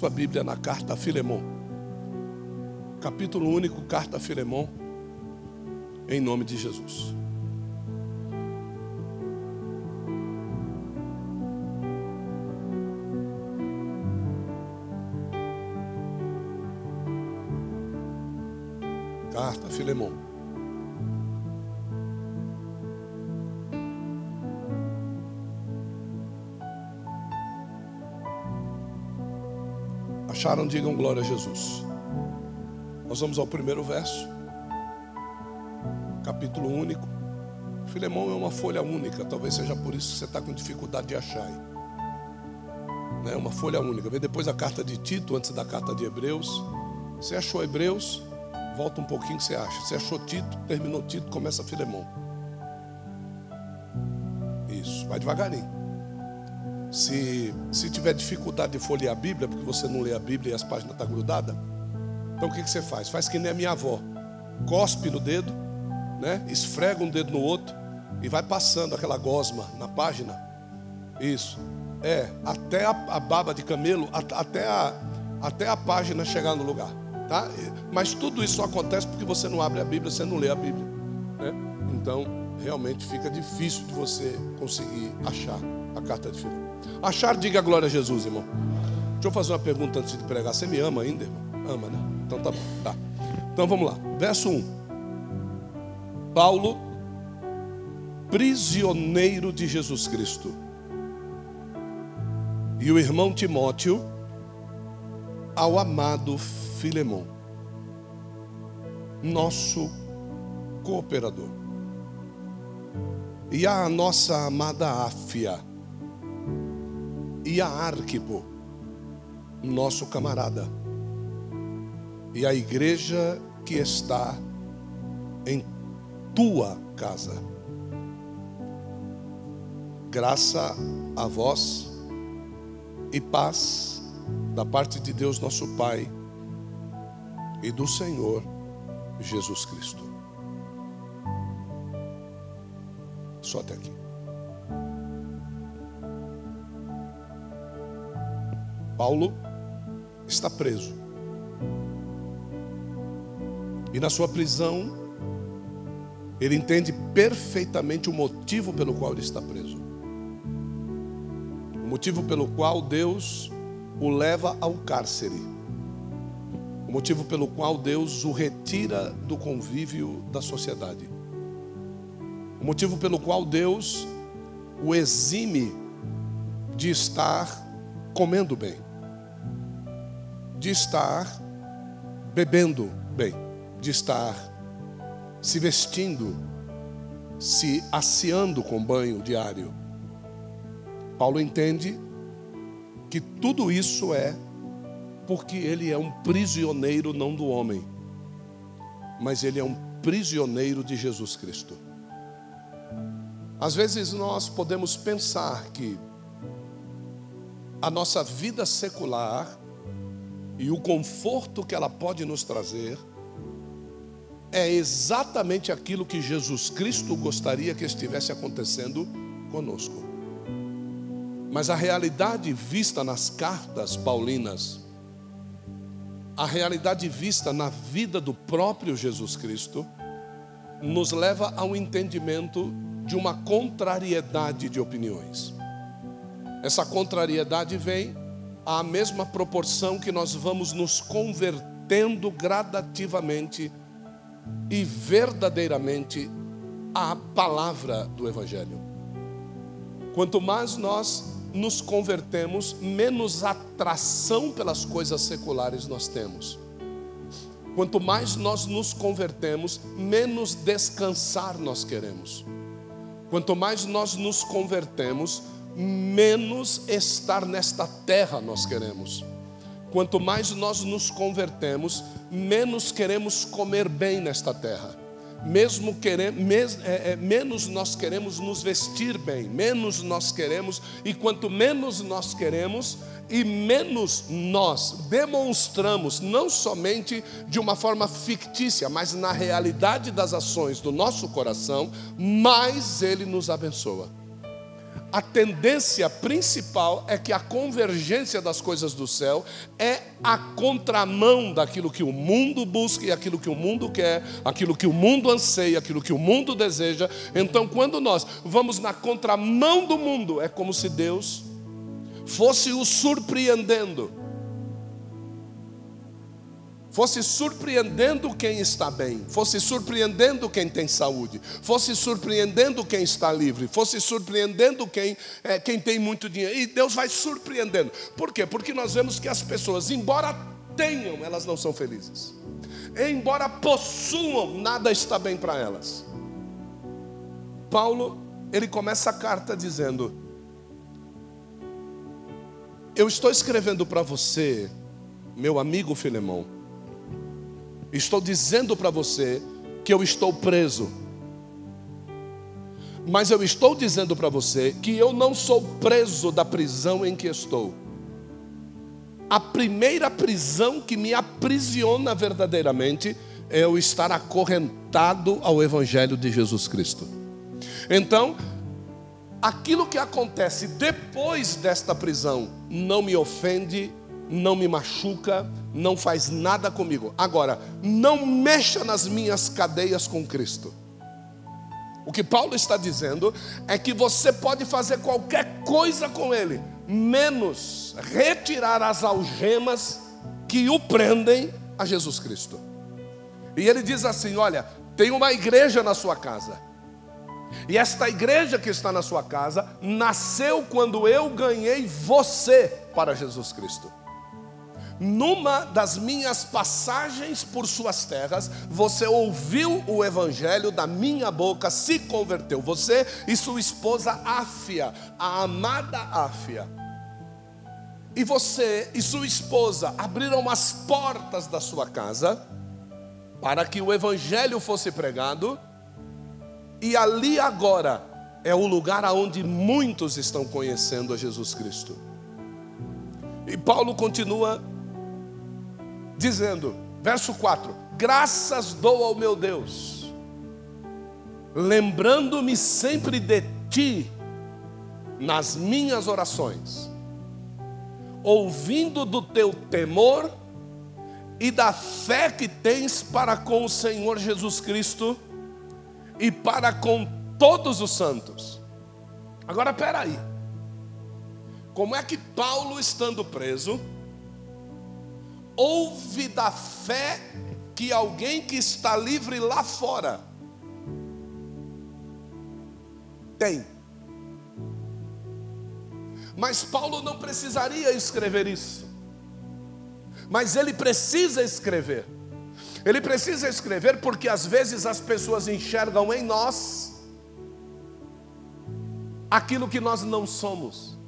Sua Bíblia na carta a Filemão. Capítulo único, carta a Filemão. Em nome de Jesus. Carta a Filemão. Acharam? Digam glória a Jesus. Nós vamos ao primeiro verso, capítulo único. Filemão é uma folha única, talvez seja por isso que você está com dificuldade de achar. É uma folha única. Vê depois a carta de Tito, antes da carta de Hebreus. Você achou Hebreus? Volta um pouquinho que você acha. Você achou Tito, terminou Tito, começa Filemão. Isso, vai devagarinho. Se, se tiver dificuldade de folhear a Bíblia, porque você não lê a Bíblia e as páginas estão tá grudadas, então o que, que você faz? Faz que nem a minha avó. Cospe no dedo, né? esfrega um dedo no outro e vai passando aquela gosma na página. Isso. É, até a, a baba de camelo, até a, até a página chegar no lugar. Tá? Mas tudo isso só acontece porque você não abre a Bíblia, você não lê a Bíblia. Né? Então, realmente fica difícil de você conseguir achar a carta de Filipe. Achar, diga glória a Jesus, irmão. Deixa eu fazer uma pergunta antes de pregar. Você me ama ainda, irmão? Ama, né? Então tá bom. Tá. Então vamos lá. Verso 1. Paulo, prisioneiro de Jesus Cristo. E o irmão Timóteo, ao amado Filemão, nosso cooperador. E a nossa amada Áfia e a Arquipo, nosso camarada, e a igreja que está em tua casa. Graça a vós e paz da parte de Deus nosso Pai e do Senhor Jesus Cristo. Só até aqui. Paulo está preso. E na sua prisão, ele entende perfeitamente o motivo pelo qual ele está preso. O motivo pelo qual Deus o leva ao cárcere. O motivo pelo qual Deus o retira do convívio da sociedade. O motivo pelo qual Deus o exime de estar comendo bem de estar bebendo bem, de estar se vestindo, se asseando com banho diário. Paulo entende que tudo isso é porque ele é um prisioneiro não do homem, mas ele é um prisioneiro de Jesus Cristo. Às vezes nós podemos pensar que a nossa vida secular e o conforto que ela pode nos trazer é exatamente aquilo que Jesus Cristo gostaria que estivesse acontecendo conosco. Mas a realidade vista nas cartas paulinas, a realidade vista na vida do próprio Jesus Cristo, nos leva ao entendimento de uma contrariedade de opiniões. Essa contrariedade vem à mesma proporção que nós vamos nos convertendo gradativamente e verdadeiramente à palavra do Evangelho. Quanto mais nós nos convertemos, menos atração pelas coisas seculares nós temos. Quanto mais nós nos convertemos, menos descansar nós queremos. Quanto mais nós nos convertemos, menos estar nesta terra nós queremos. Quanto mais nós nos convertemos, menos queremos comer bem nesta terra. Mesmo queremos, mes, é, é, menos nós queremos nos vestir bem, menos nós queremos, e quanto menos nós queremos, e menos nós demonstramos, não somente de uma forma fictícia, mas na realidade das ações do nosso coração, mais Ele nos abençoa. A tendência principal é que a convergência das coisas do céu é a contramão daquilo que o mundo busca e aquilo que o mundo quer, aquilo que o mundo anseia, aquilo que o mundo deseja. Então, quando nós vamos na contramão do mundo, é como se Deus fosse o surpreendendo fosse surpreendendo quem está bem, fosse surpreendendo quem tem saúde, fosse surpreendendo quem está livre, fosse surpreendendo quem, é, quem tem muito dinheiro. E Deus vai surpreendendo. Por quê? Porque nós vemos que as pessoas, embora tenham, elas não são felizes. Embora possuam, nada está bem para elas. Paulo, ele começa a carta dizendo: Eu estou escrevendo para você, meu amigo Filemão, Estou dizendo para você que eu estou preso. Mas eu estou dizendo para você que eu não sou preso da prisão em que estou. A primeira prisão que me aprisiona verdadeiramente é eu estar acorrentado ao Evangelho de Jesus Cristo. Então, aquilo que acontece depois desta prisão não me ofende, não me machuca, não faz nada comigo. Agora, não mexa nas minhas cadeias com Cristo. O que Paulo está dizendo é que você pode fazer qualquer coisa com Ele, menos retirar as algemas que o prendem a Jesus Cristo. E ele diz assim: Olha, tem uma igreja na sua casa. E esta igreja que está na sua casa nasceu quando eu ganhei você para Jesus Cristo numa das minhas passagens por suas terras, você ouviu o evangelho da minha boca, se converteu. Você e sua esposa Áfia, a amada Áfia. E você e sua esposa abriram as portas da sua casa para que o evangelho fosse pregado, e ali agora é o lugar aonde muitos estão conhecendo a Jesus Cristo. E Paulo continua dizendo, verso 4: Graças dou ao meu Deus, lembrando-me sempre de ti nas minhas orações, ouvindo do teu temor e da fé que tens para com o Senhor Jesus Cristo e para com todos os santos. Agora, aí, como é que Paulo, estando preso, ouve da fé que alguém que está livre lá fora tem. Mas Paulo não precisaria escrever isso. Mas ele precisa escrever. Ele precisa escrever porque às vezes as pessoas enxergam em nós aquilo que nós não somos.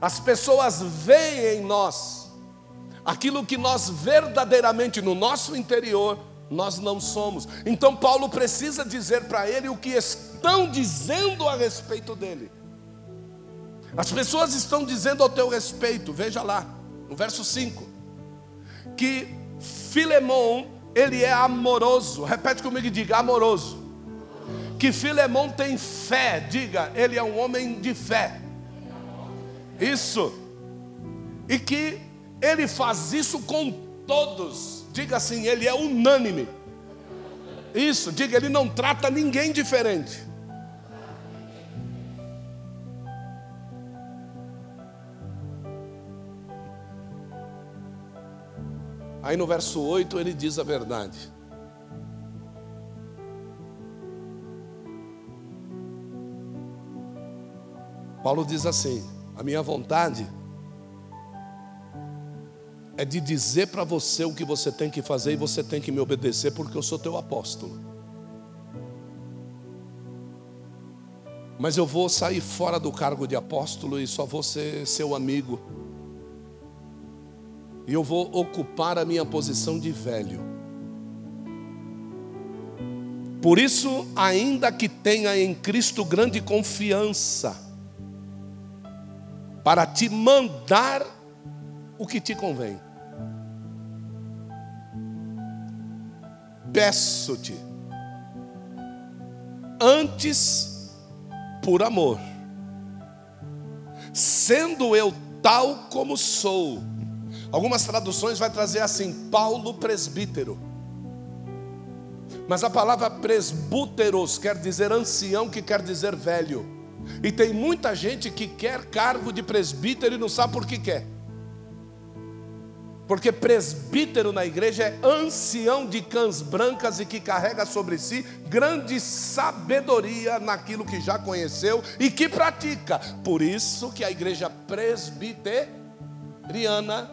As pessoas veem em nós aquilo que nós verdadeiramente no nosso interior nós não somos. Então Paulo precisa dizer para ele o que estão dizendo a respeito dele. As pessoas estão dizendo ao teu respeito, veja lá, no verso 5, que Filemão, ele é amoroso. Repete comigo e diga: amoroso. Que Filemão tem fé, diga, ele é um homem de fé. Isso. E que ele faz isso com todos. Diga assim, ele é unânime. Isso, diga, ele não trata ninguém diferente. Aí no verso 8 ele diz a verdade. Paulo diz assim: a minha vontade é de dizer para você o que você tem que fazer e você tem que me obedecer porque eu sou teu apóstolo. Mas eu vou sair fora do cargo de apóstolo e só vou ser seu amigo. E eu vou ocupar a minha posição de velho. Por isso, ainda que tenha em Cristo grande confiança, para te mandar o que te convém. Peço-te, antes por amor, sendo eu tal como sou. Algumas traduções vai trazer assim: Paulo presbítero. Mas a palavra presbúteros quer dizer ancião, que quer dizer velho. E tem muita gente que quer cargo de presbítero e não sabe por que quer. Porque presbítero na igreja é ancião de cãs brancas e que carrega sobre si grande sabedoria naquilo que já conheceu e que pratica. Por isso que a igreja presbiteriana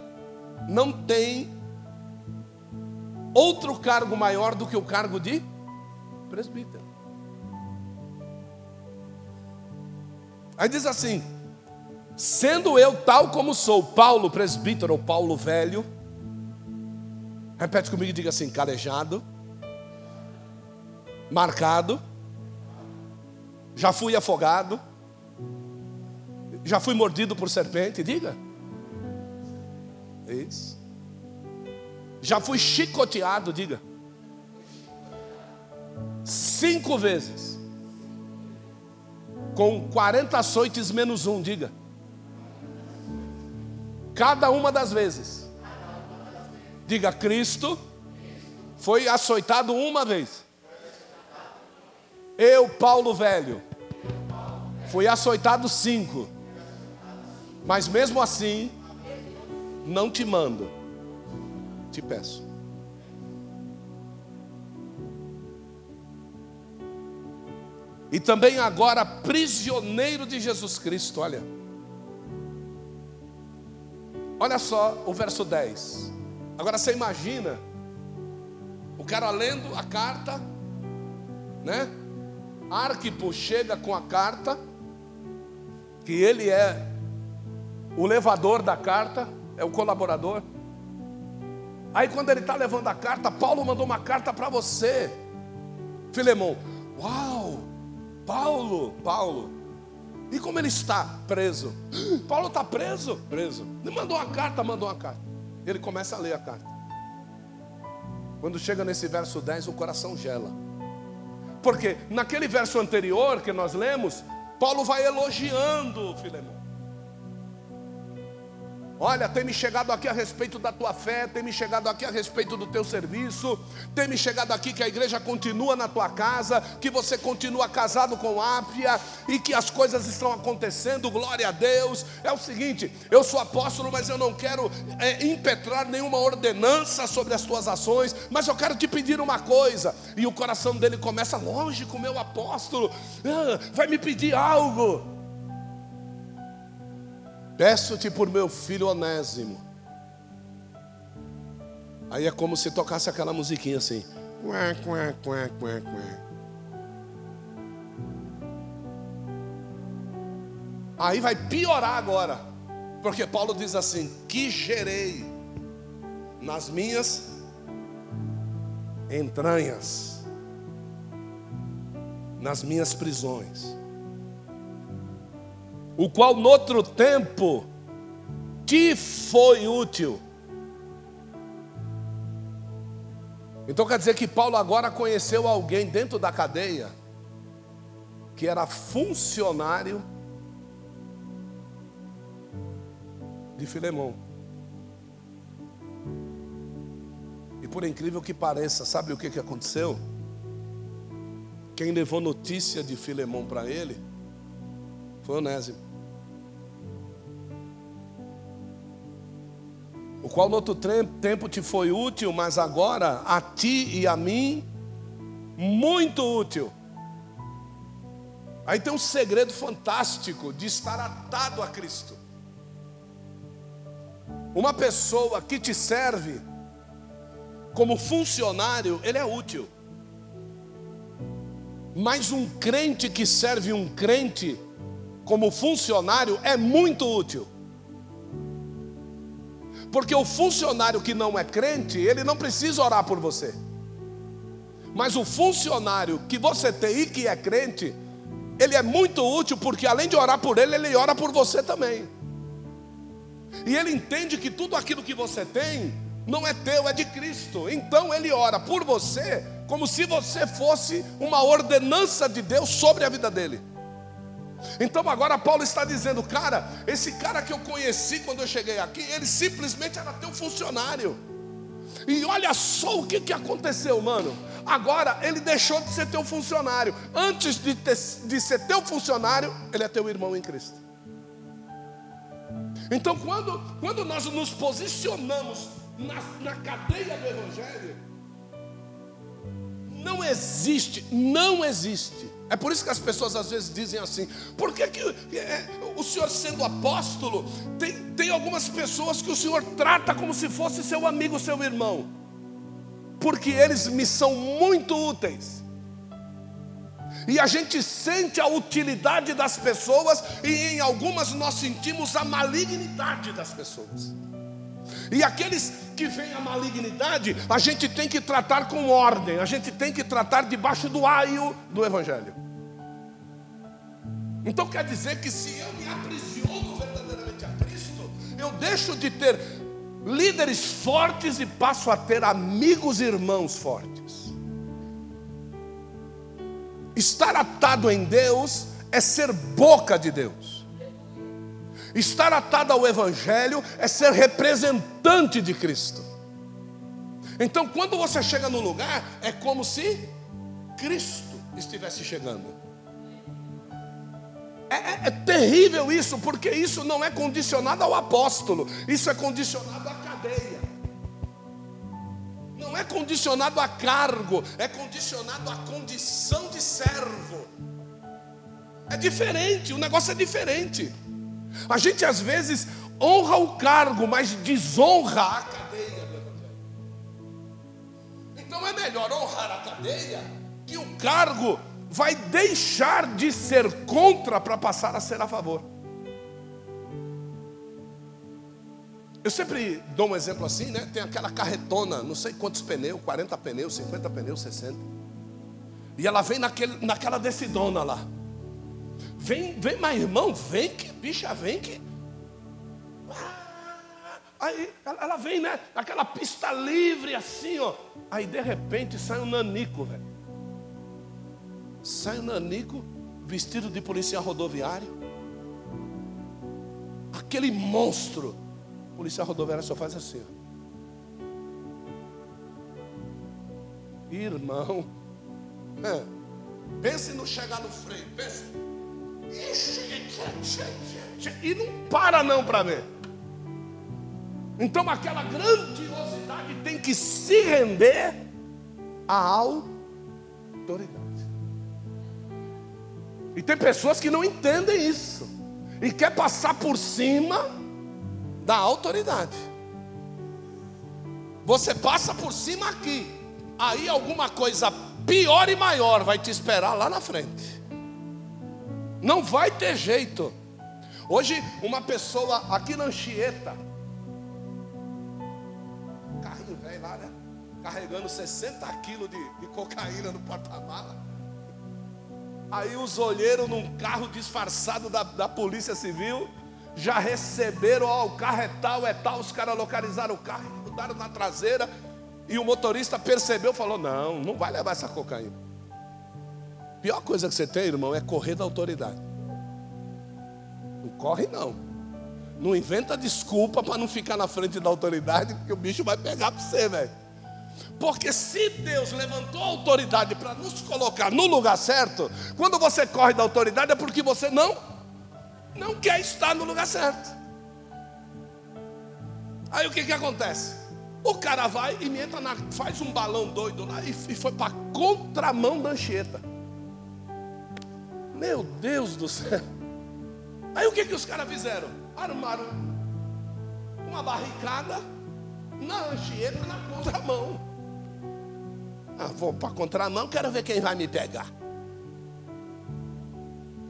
não tem outro cargo maior do que o cargo de presbítero. Aí diz assim: Sendo eu tal como sou, Paulo presbítero ou Paulo velho, repete comigo e diga assim: calejado, marcado, já fui afogado, já fui mordido por serpente, diga. Isso. Já fui chicoteado, diga. Cinco vezes. Com 40 açoites menos um, diga. Cada uma das vezes. Diga, Cristo foi açoitado uma vez. Eu, Paulo velho, fui açoitado cinco. Mas mesmo assim, não te mando, te peço. E também agora prisioneiro de Jesus Cristo, olha. Olha só o verso 10. Agora você imagina o cara lendo a carta, né? Arquipo chega com a carta, que ele é o levador da carta, é o colaborador. Aí quando ele está levando a carta, Paulo mandou uma carta para você, Filemão. Uau! Paulo, Paulo, e como ele está preso? Paulo está preso? Preso. Ele mandou uma carta, mandou uma carta. Ele começa a ler a carta. Quando chega nesse verso 10, o coração gela. Porque naquele verso anterior que nós lemos, Paulo vai elogiando Filemão. Olha, tem me chegado aqui a respeito da tua fé, tem me chegado aqui a respeito do teu serviço, tem me chegado aqui que a igreja continua na tua casa, que você continua casado com Ápia e que as coisas estão acontecendo, glória a Deus. É o seguinte, eu sou apóstolo, mas eu não quero é, impetrar nenhuma ordenança sobre as tuas ações, mas eu quero te pedir uma coisa. E o coração dele começa, lógico, meu apóstolo, ah, vai me pedir algo. Peço-te por meu filho Onésimo. Aí é como se tocasse aquela musiquinha assim. Quá, quá, quá, quá, quá. Aí vai piorar agora. Porque Paulo diz assim: que gerei nas minhas entranhas, nas minhas prisões o qual noutro tempo te foi útil. Então quer dizer que Paulo agora conheceu alguém dentro da cadeia que era funcionário de Filemão. E por incrível que pareça, sabe o que, que aconteceu? Quem levou notícia de Filemão para ele foi Onésimo. O qual no outro tempo te foi útil, mas agora a ti e a mim muito útil. Aí tem um segredo fantástico de estar atado a Cristo. Uma pessoa que te serve como funcionário, ele é útil. Mas um crente que serve um crente como funcionário é muito útil. Porque o funcionário que não é crente, ele não precisa orar por você. Mas o funcionário que você tem e que é crente, ele é muito útil porque além de orar por ele, ele ora por você também. E ele entende que tudo aquilo que você tem não é teu, é de Cristo. Então ele ora por você como se você fosse uma ordenança de Deus sobre a vida dele. Então agora Paulo está dizendo, cara, esse cara que eu conheci quando eu cheguei aqui, ele simplesmente era teu funcionário. E olha só o que, que aconteceu, mano. Agora ele deixou de ser teu funcionário. Antes de, ter, de ser teu funcionário, ele é teu irmão em Cristo. Então, quando, quando nós nos posicionamos na, na cadeia do Evangelho, não existe, não existe. É por isso que as pessoas às vezes dizem assim: por que, que é, o senhor sendo apóstolo, tem, tem algumas pessoas que o senhor trata como se fosse seu amigo, seu irmão? Porque eles me são muito úteis. E a gente sente a utilidade das pessoas, e em algumas nós sentimos a malignidade das pessoas. E aqueles que veem a malignidade, a gente tem que tratar com ordem, a gente tem que tratar debaixo do aio do Evangelho. Então quer dizer que se eu me aprisiono verdadeiramente a Cristo, eu deixo de ter líderes fortes e passo a ter amigos e irmãos fortes. Estar atado em Deus é ser boca de Deus. Estar atado ao Evangelho é ser representante de Cristo. Então, quando você chega no lugar, é como se Cristo estivesse chegando. É, é, é, terrível isso, porque isso não é condicionado ao apóstolo, isso é condicionado à cadeia. Não é condicionado a cargo, é condicionado à condição de servo. É diferente, o negócio é diferente. A gente às vezes honra o cargo, mas desonra a cadeia. Então é melhor honrar a cadeia, que o cargo vai deixar de ser contra para passar a ser a favor. Eu sempre dou um exemplo assim, né? Tem aquela carretona, não sei quantos pneus, 40 pneus, 50 pneus, 60. E ela vem naquele, naquela decidona lá. Vem, vem, meu irmão, vem que, bicha, vem que. Ah, aí ela vem, né? Aquela pista livre assim, ó. Aí de repente sai um nanico, velho. Sai um nanico vestido de policial rodoviário. Aquele monstro. O policial rodoviário só faz assim, ó. Irmão, é, pense no chegar no freio, pense. E não para não para ver. Então aquela grandiosidade tem que se render à autoridade. E tem pessoas que não entendem isso e quer passar por cima da autoridade. Você passa por cima aqui, aí alguma coisa pior e maior vai te esperar lá na frente. Não vai ter jeito. Hoje, uma pessoa aqui na Anchieta, carrinho velho lá, né? Carregando 60 quilos de, de cocaína no porta-mala. Aí os olheiros num carro disfarçado da, da Polícia Civil já receberam, ó, o carro é tal, é tal, os caras localizaram o carro, mudaram na traseira, e o motorista percebeu, falou: não, não vai levar essa cocaína. Pior coisa que você tem, irmão, é correr da autoridade. Não corre, não. Não inventa desculpa para não ficar na frente da autoridade, porque o bicho vai pegar para você, velho. Porque se Deus levantou a autoridade para nos colocar no lugar certo, quando você corre da autoridade é porque você não não quer estar no lugar certo. Aí o que que acontece? O cara vai e entra na, faz um balão doido lá e, e foi para contramão da anchieta. Meu Deus do céu. Aí o que, que os caras fizeram? Armaram uma barricada na anchieta, na contramão. Ah, vou para contramão, quero ver quem vai me pegar.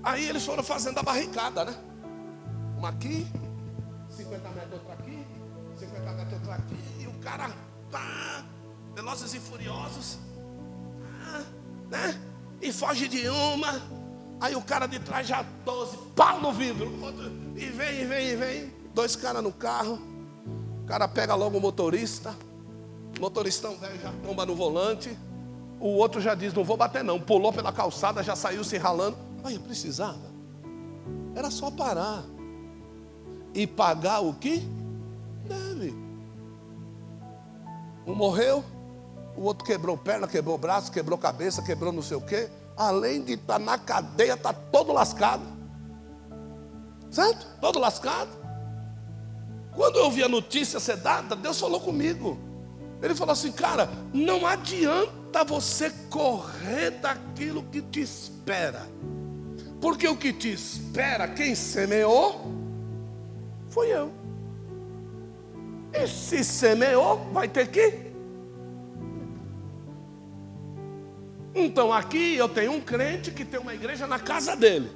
Aí eles foram fazendo a barricada, né? Uma aqui, 50 metros outra aqui, 50 metros outra aqui, e o cara, pá, velozes e furiosos, ah, né? E foge de uma, Aí o cara de trás já 12, pau no vidro. E vem, e vem, e vem. Dois caras no carro. O cara pega logo o motorista. O motoristão velho já tomba no volante. O outro já diz: Não vou bater, não. Pulou pela calçada, já saiu se ralando. Eu precisava. Era só parar e pagar o que deve. Um morreu, o outro quebrou perna, quebrou braço, quebrou cabeça, quebrou não sei o quê. Além de estar tá na cadeia, está todo lascado. Certo? Todo lascado. Quando eu vi a notícia ser dada, Deus falou comigo. Ele falou assim, cara, não adianta você correr daquilo que te espera. Porque o que te espera, quem semeou, foi eu. E se semeou, vai ter que. Então aqui eu tenho um crente que tem uma igreja na casa dele.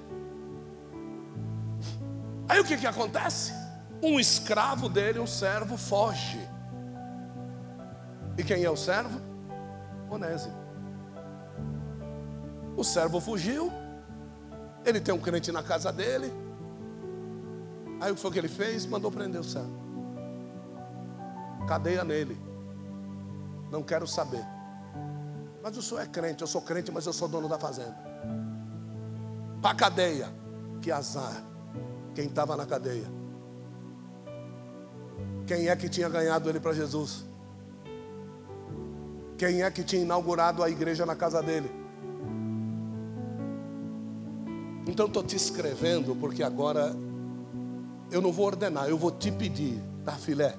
Aí o que, que acontece? Um escravo dele, um servo, foge. E quem é o servo? Onésimo. O servo fugiu. Ele tem um crente na casa dele. Aí o que foi que ele fez? Mandou prender o servo. Cadeia nele. Não quero saber. Mas o senhor é crente, eu sou crente, mas eu sou dono da fazenda. Para cadeia. Que azar. Quem estava na cadeia. Quem é que tinha ganhado ele para Jesus? Quem é que tinha inaugurado a igreja na casa dele? Então estou te escrevendo porque agora eu não vou ordenar, eu vou te pedir, tá, filé?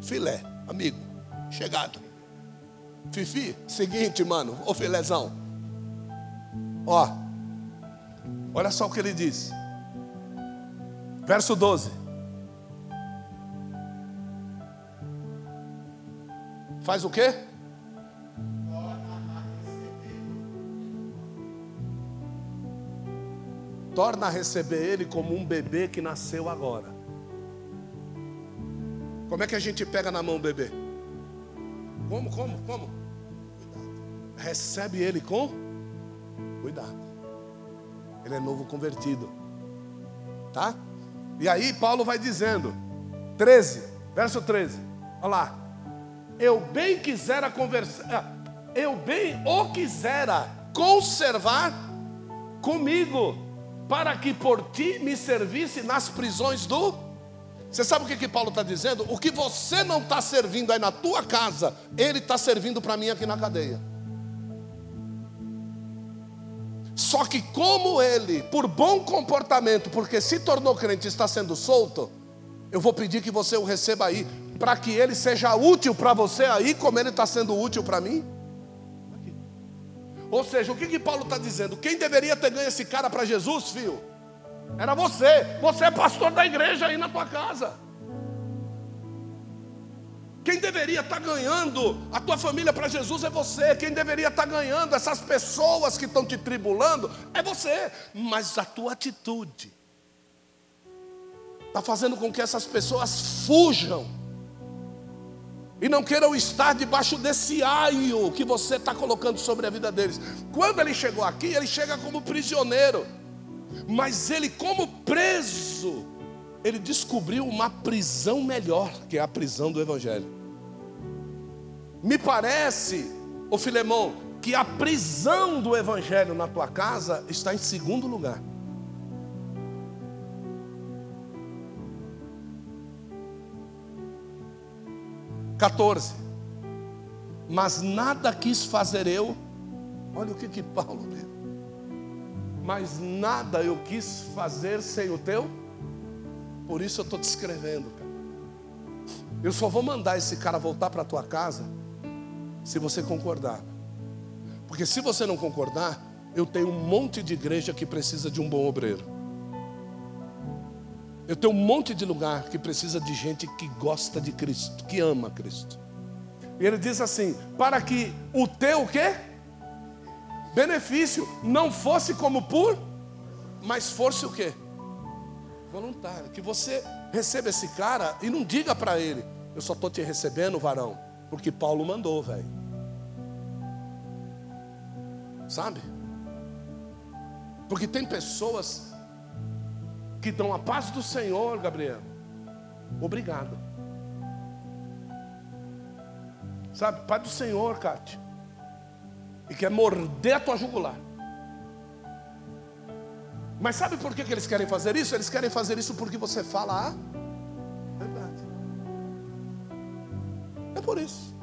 Filé, amigo, chegado. Fifi, seguinte, mano, ô filézão. Ó, olha só o que ele diz. Verso 12. Faz o quê? torna a receber ele como um bebê que nasceu agora. Como é que a gente pega na mão o bebê? Como, como, como? Cuidado. Recebe ele com cuidado. Ele é novo convertido. Tá? E aí Paulo vai dizendo, 13, verso 13. Olha lá. Eu bem quisera conversar, ah, eu bem o quisera conservar comigo para que por ti me servisse nas prisões do. Você sabe o que, que Paulo está dizendo? O que você não está servindo aí na tua casa, ele está servindo para mim aqui na cadeia. Só que, como ele, por bom comportamento, porque se tornou crente está sendo solto, eu vou pedir que você o receba aí, para que ele seja útil para você aí, como ele está sendo útil para mim. Ou seja, o que, que Paulo está dizendo? Quem deveria ter ganho esse cara para Jesus, filho? Era você. Você é pastor da igreja aí na tua casa. Quem deveria estar ganhando a tua família para Jesus é você. Quem deveria estar ganhando essas pessoas que estão te tribulando é você. Mas a tua atitude está fazendo com que essas pessoas fujam e não queiram estar debaixo desse aio que você está colocando sobre a vida deles. Quando ele chegou aqui, ele chega como prisioneiro, mas ele, como preso, ele descobriu uma prisão melhor, que é a prisão do Evangelho. Me parece, ô Filemão, que a prisão do Evangelho na tua casa está em segundo lugar. 14. Mas nada quis fazer eu. Olha o que, que Paulo. Mas nada eu quis fazer sem o teu. Por isso eu estou te escrevendo, cara. Eu só vou mandar esse cara voltar para tua casa se você concordar. Porque se você não concordar, eu tenho um monte de igreja que precisa de um bom obreiro. Eu tenho um monte de lugar que precisa de gente que gosta de Cristo, que ama Cristo. E ele diz assim: para que o teu quê? Benefício não fosse como por, mas fosse o quê? Voluntário. Que você receba esse cara e não diga para ele: eu só estou te recebendo, varão, porque Paulo mandou, velho. Sabe? Porque tem pessoas que dão a paz do Senhor, Gabriel. Obrigado. Sabe, paz do Senhor, Cátia. E quer morder a tua jugular. Mas sabe por que, que eles querem fazer isso? Eles querem fazer isso porque você fala a verdade. É por isso.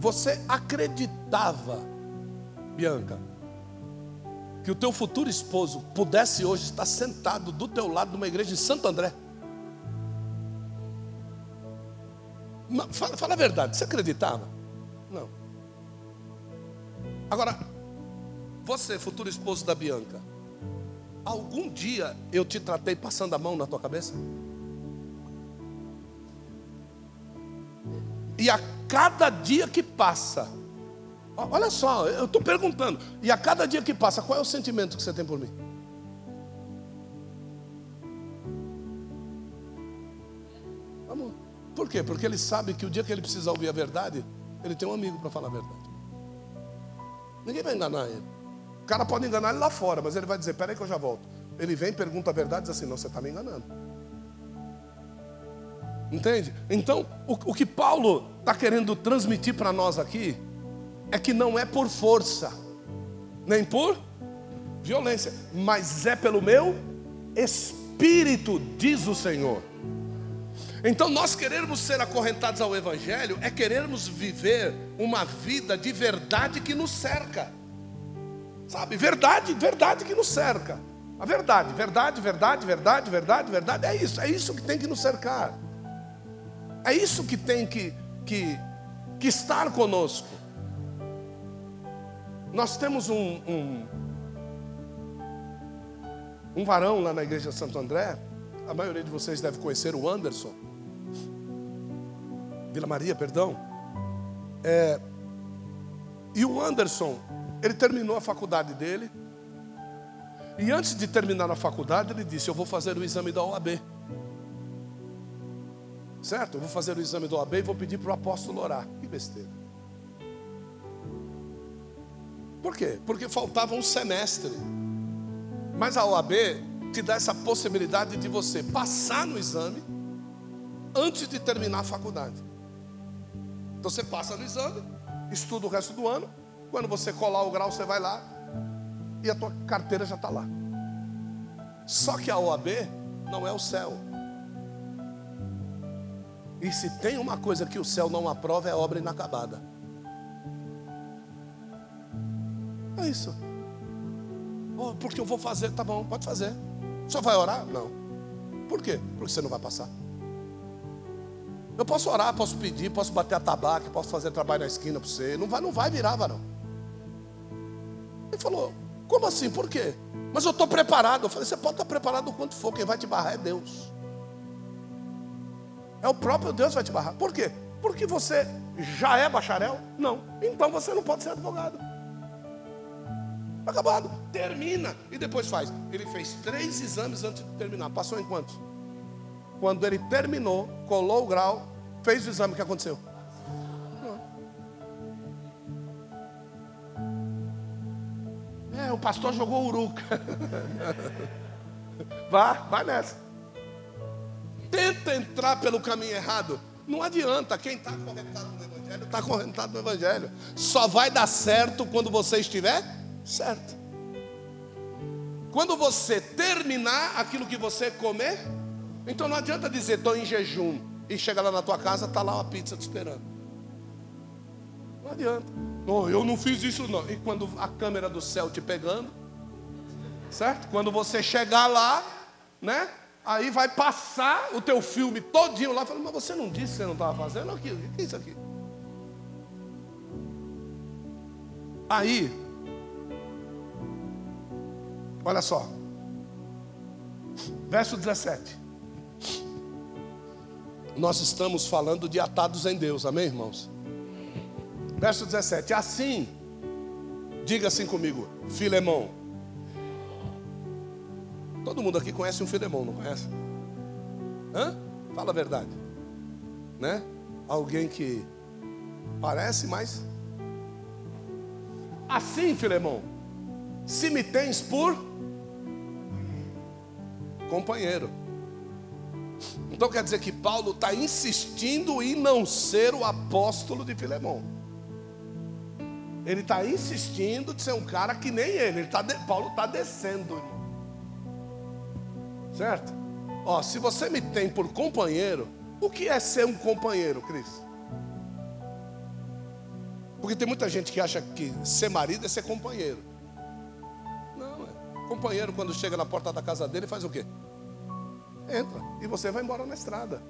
Você acreditava, Bianca, que o teu futuro esposo pudesse hoje estar sentado do teu lado numa igreja em Santo André? Fala, fala a verdade, você acreditava? Não. Agora, você, futuro esposo da Bianca, algum dia eu te tratei passando a mão na tua cabeça? E a cada dia que passa, olha só, eu estou perguntando, e a cada dia que passa, qual é o sentimento que você tem por mim? Vamos. Por quê? Porque ele sabe que o dia que ele precisa ouvir a verdade, ele tem um amigo para falar a verdade. Ninguém vai enganar ele. O cara pode enganar ele lá fora, mas ele vai dizer: Peraí que eu já volto. Ele vem, pergunta a verdade e diz assim: Não, você está me enganando. Entende? Então, o, o que Paulo está querendo transmitir para nós aqui é que não é por força, nem por violência, mas é pelo meu espírito, diz o Senhor. Então, nós queremos ser acorrentados ao Evangelho, é querermos viver uma vida de verdade que nos cerca, sabe? Verdade, verdade que nos cerca. A verdade, verdade, verdade, verdade, verdade, verdade, é isso, é isso que tem que nos cercar. É isso que tem que, que, que estar conosco. Nós temos um, um, um varão lá na igreja Santo André, a maioria de vocês deve conhecer o Anderson, Vila Maria, perdão. É, e o Anderson, ele terminou a faculdade dele, e antes de terminar a faculdade, ele disse: Eu vou fazer o exame da OAB. Certo? Eu vou fazer o exame do OAB e vou pedir para o apóstolo orar. Que besteira. Por quê? Porque faltava um semestre. Mas a OAB te dá essa possibilidade de você passar no exame antes de terminar a faculdade. Então você passa no exame, estuda o resto do ano. Quando você colar o grau, você vai lá e a tua carteira já está lá. Só que a OAB não é o céu. E se tem uma coisa que o céu não aprova é obra inacabada. É isso. Oh, porque eu vou fazer, tá bom, pode fazer. Só vai orar? Não. Por quê? Porque você não vai passar. Eu posso orar, posso pedir, posso bater a tabaca, posso fazer trabalho na esquina para você. Não vai, não vai virar, varão. Ele falou, como assim? Por quê? Mas eu estou preparado. Eu falei, você pode estar preparado o quanto for, quem vai te barrar é Deus. É o próprio Deus que vai te barrar. Por quê? Porque você já é bacharel? Não. Então você não pode ser advogado. Acabado. Termina. E depois faz. Ele fez três exames antes de terminar. Passou em quantos? Quando ele terminou, colou o grau, fez o exame, o que aconteceu? É, o pastor jogou uruca. Vá, vai nessa tenta entrar pelo caminho errado, não adianta. Quem está correntado no Evangelho, está correntado no Evangelho. Só vai dar certo quando você estiver certo. Quando você terminar aquilo que você comer, então não adianta dizer estou em jejum e chega lá na tua casa, está lá uma pizza te esperando. Não adianta. Não, eu não fiz isso não. E quando a câmera do céu te pegando, certo? Quando você chegar lá, né? Aí vai passar o teu filme todinho lá, falando, mas você não disse que você não estava fazendo aquilo? O que é isso aqui? Aí, olha só, verso 17. Nós estamos falando de atados em Deus, amém, irmãos? Verso 17: Assim, diga assim comigo, Filemão, Todo mundo aqui conhece um Filemão, não conhece? Hã? Fala a verdade. Né? Alguém que parece, mas. Assim, Filemão, se me tens por companheiro. Então quer dizer que Paulo está insistindo em não ser o apóstolo de Filemão. Ele está insistindo de ser um cara que nem ele. ele tá de... Paulo está descendo, irmão. Certo? Ó, se você me tem por companheiro, o que é ser um companheiro, Cris? Porque tem muita gente que acha que ser marido é ser companheiro. Companheiro, quando chega na porta da casa dele, faz o quê? Entra. E você vai embora na estrada.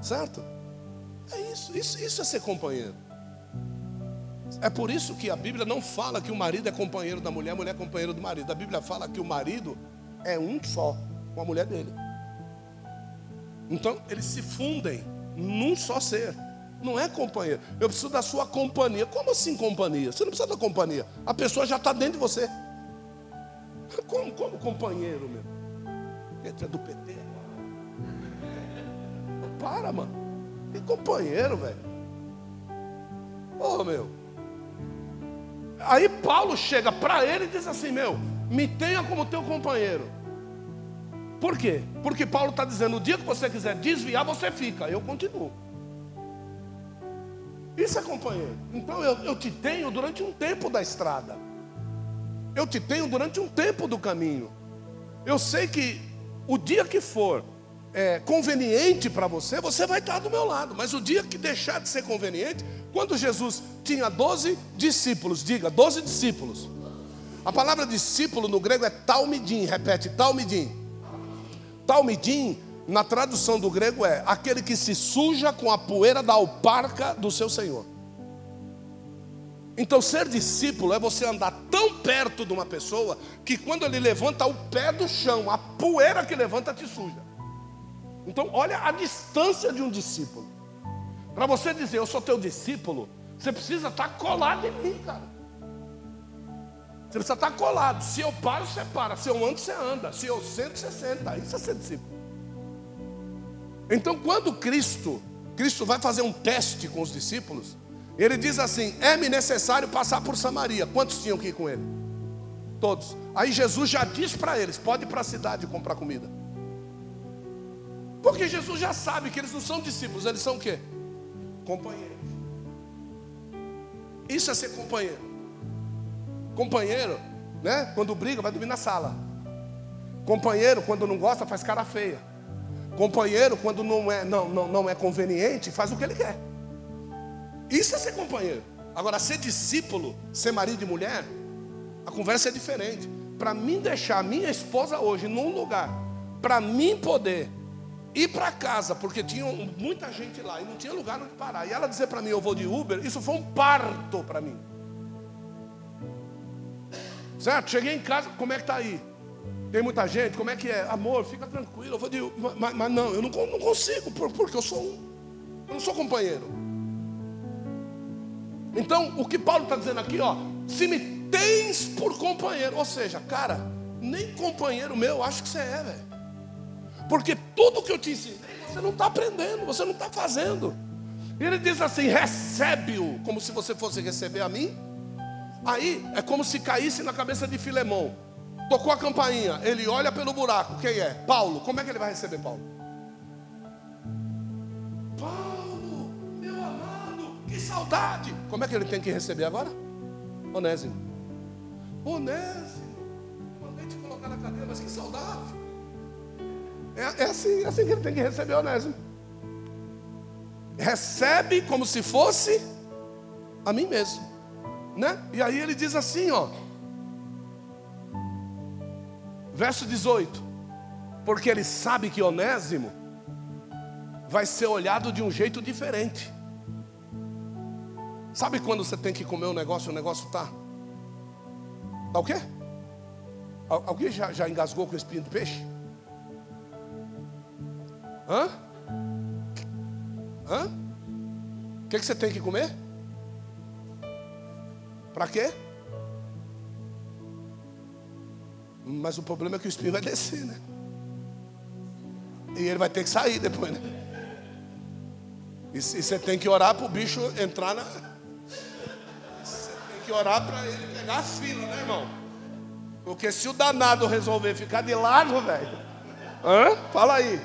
Certo? É isso. Isso, isso é ser companheiro. É por isso que a Bíblia não fala que o marido é companheiro da mulher, a mulher é companheiro do marido. A Bíblia fala que o marido é um só com a mulher dele. Então, eles se fundem num só ser. Não é companheiro. Eu preciso da sua companhia. Como assim companhia? Você não precisa da companhia. A pessoa já está dentro de você. Como, como companheiro, meu? Entra do PT. Para, mano. Que companheiro, velho. Ô, oh, meu. Aí Paulo chega para ele e diz assim: Meu, me tenha como teu companheiro. Por quê? Porque Paulo está dizendo: o dia que você quiser desviar, você fica. Eu continuo. Isso é companheiro. Então eu, eu te tenho durante um tempo da estrada. Eu te tenho durante um tempo do caminho. Eu sei que o dia que for é, conveniente para você, você vai estar do meu lado. Mas o dia que deixar de ser conveniente, quando Jesus tinha 12 discípulos, diga, 12 discípulos. A palavra discípulo no grego é talmidim, repete, talmidim. Talmidim, na tradução do grego, é aquele que se suja com a poeira da alparca do seu Senhor. Então, ser discípulo é você andar tão perto de uma pessoa que quando ele levanta o pé do chão, a poeira que levanta te suja. Então, olha a distância de um discípulo. Para você dizer, eu sou teu discípulo, você precisa estar colado em mim, cara. Você precisa estar colado. Se eu paro, você para. Se eu ando, você anda. Se eu sento, você senta. Isso é ser discípulo. Então, quando Cristo, Cristo vai fazer um teste com os discípulos, ele diz assim: é-me necessário passar por Samaria. Quantos tinham que ir com ele? Todos. Aí Jesus já diz para eles: pode ir para a cidade comprar comida. Porque Jesus já sabe que eles não são discípulos, eles são o quê? Companheiros. Isso é ser companheiro. Companheiro, né? Quando briga, vai dormir na sala. Companheiro, quando não gosta, faz cara feia. Companheiro, quando não é, não, não, não é conveniente, faz o que ele quer. Isso é ser companheiro. Agora, ser discípulo, ser marido e mulher, a conversa é diferente. Para mim deixar minha esposa hoje num lugar, para mim poder ir para casa, porque tinha muita gente lá e não tinha lugar onde parar. E ela dizer para mim, eu vou de Uber, isso foi um parto para mim. Certo? Cheguei em casa, como é que está aí? Tem muita gente, como é que é? Amor, fica tranquilo. Eu vou de, mas, mas não, eu não, não consigo, porque eu sou um. Eu não sou companheiro. Então, o que Paulo está dizendo aqui, ó, se me tens por companheiro, ou seja, cara, nem companheiro meu, acho que você é, velho. Porque tudo que eu te ensinei, você não está aprendendo, você não está fazendo. E ele diz assim: recebe-o, como se você fosse receber a mim Aí é como se caísse na cabeça de Filemão. Tocou a campainha, ele olha pelo buraco. Quem é? Paulo. Como é que ele vai receber Paulo? Paulo, meu amado, que saudade. Como é que ele tem que receber agora? Onésimo. Onésimo. Mandei te colocar na cadeira, mas que saudade. É, é assim, é assim que ele tem que receber Onésimo. Recebe como se fosse a mim mesmo né? E aí ele diz assim, ó. Verso 18. Porque ele sabe que Onésimo vai ser olhado de um jeito diferente. Sabe quando você tem que comer um negócio e o negócio tá? Tá o quê? Alguém já, já engasgou com espinho de peixe? Hã? Hã? O que, que você tem que comer? Para quê? Mas o problema é que o espinho vai descer, né? E ele vai ter que sair depois, né? E você tem que orar para o bicho entrar na. Você tem que orar para ele pegar as filas, né, irmão? Porque se o danado resolver ficar de lado, velho. Hã? Fala aí.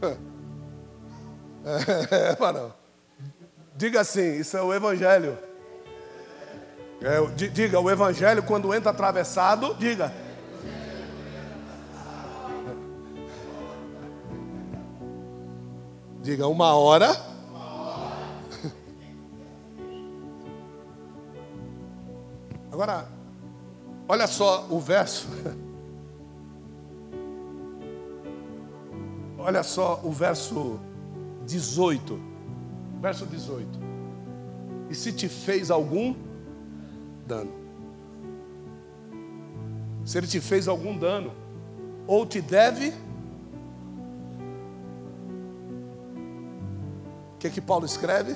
É, mano. Diga assim, isso é o evangelho. É, diga, o evangelho quando entra atravessado, diga. Diga, uma hora. Agora, olha só o verso. Olha só o verso 18. Verso 18. E se te fez algum dano? Se ele te fez algum dano, ou te deve. O que que Paulo escreve?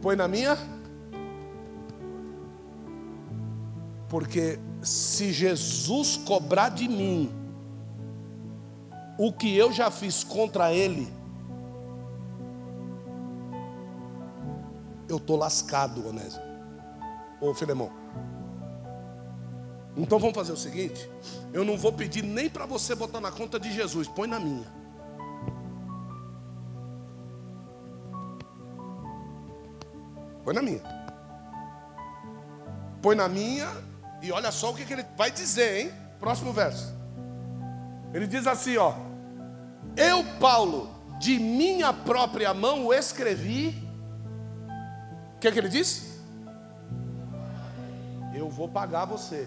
Põe na minha. Porque se Jesus cobrar de mim o que eu já fiz contra ele, eu estou lascado, Onésimo. Ô Filemão. Então vamos fazer o seguinte: eu não vou pedir nem para você botar na conta de Jesus, põe na minha. Põe na minha. Põe na minha e olha só o que, que ele vai dizer, hein? Próximo verso. Ele diz assim, ó: Eu, Paulo, de minha própria mão o escrevi que, que ele disse? Eu vou pagar você.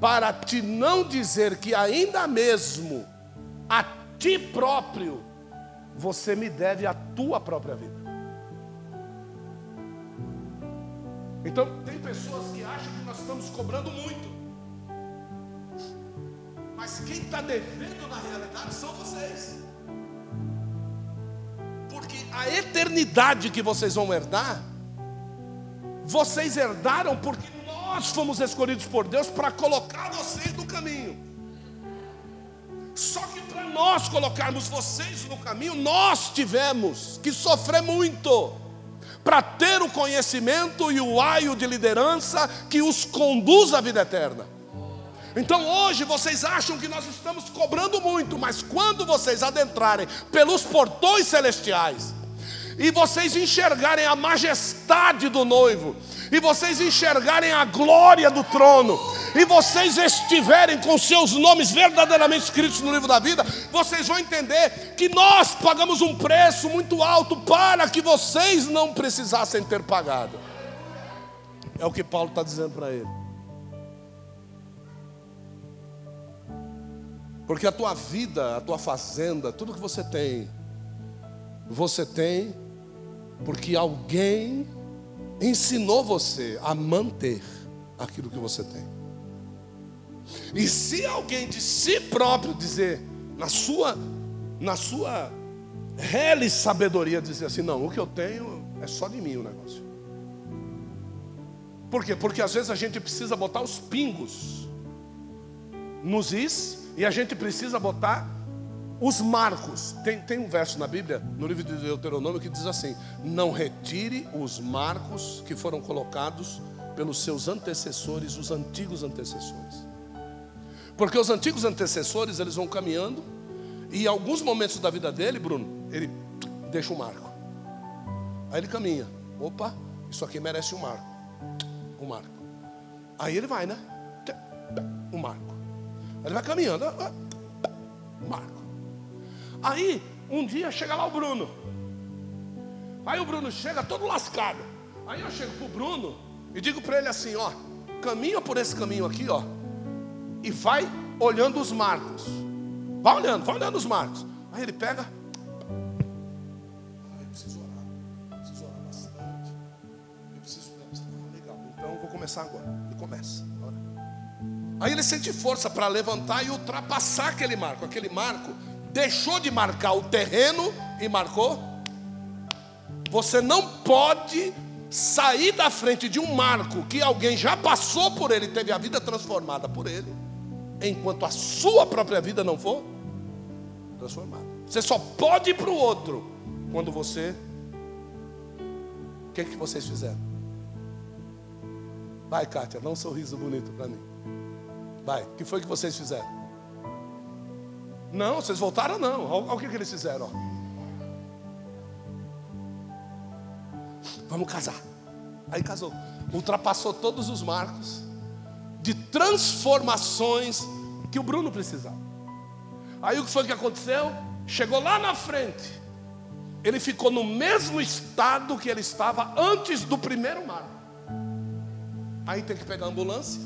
Para te não dizer que ainda mesmo a ti próprio você me deve a tua própria vida. Então, tem pessoas que acham que nós estamos cobrando muito. Mas quem está devendo na realidade são vocês. Porque a eternidade que vocês vão herdar vocês herdaram porque nós fomos escolhidos por Deus para colocar vocês no caminho. Só que para nós colocarmos vocês no caminho, nós tivemos que sofrer muito para ter o conhecimento e o aio de liderança que os conduz à vida eterna. Então hoje vocês acham que nós estamos cobrando muito, mas quando vocês adentrarem pelos portões celestiais, e vocês enxergarem a majestade do noivo, e vocês enxergarem a glória do trono, e vocês estiverem com seus nomes verdadeiramente escritos no livro da vida, vocês vão entender que nós pagamos um preço muito alto para que vocês não precisassem ter pagado. É o que Paulo está dizendo para ele. Porque a tua vida, a tua fazenda, tudo que você tem, você tem porque alguém ensinou você a manter aquilo que você tem. E se alguém de si próprio dizer, na sua, na sua rele sabedoria, dizer assim: não, o que eu tenho é só de mim o negócio. Por quê? Porque às vezes a gente precisa botar os pingos nos is e a gente precisa botar os marcos, tem, tem um verso na Bíblia, no livro de Deuteronômio, que diz assim: Não retire os marcos que foram colocados pelos seus antecessores, os antigos antecessores. Porque os antigos antecessores, eles vão caminhando, e em alguns momentos da vida dele, Bruno, ele deixa um marco. Aí ele caminha. Opa, isso aqui merece um marco. Um marco. Aí ele vai, né? Um marco. Aí ele vai caminhando. Um marco. Aí, um dia chega lá o Bruno. Aí o Bruno chega todo lascado. Aí eu chego pro Bruno e digo para ele assim, ó, caminha por esse caminho aqui, ó, e vai olhando os marcos. Vai olhando, vai olhando os marcos. Aí ele pega. Eu preciso orar. Eu preciso orar bastante. Eu preciso. Ah. Então eu vou começar agora. Ele começa. Aí ele sente força para levantar e ultrapassar aquele marco. Aquele marco deixou de marcar o terreno e marcou. Você não pode sair da frente de um marco que alguém já passou por ele, teve a vida transformada por ele, enquanto a sua própria vida não for transformada. Você só pode ir para o outro quando você. O que, é que vocês fizeram? Vai, Kátia, dá um sorriso bonito para mim. Vai, o que foi que vocês fizeram? Não, vocês voltaram não. Olha o que, que eles fizeram. Ó. Vamos casar. Aí casou. Ultrapassou todos os marcos de transformações que o Bruno precisava. Aí o que foi que aconteceu? Chegou lá na frente. Ele ficou no mesmo estado que ele estava antes do primeiro marco. Aí tem que pegar a ambulância.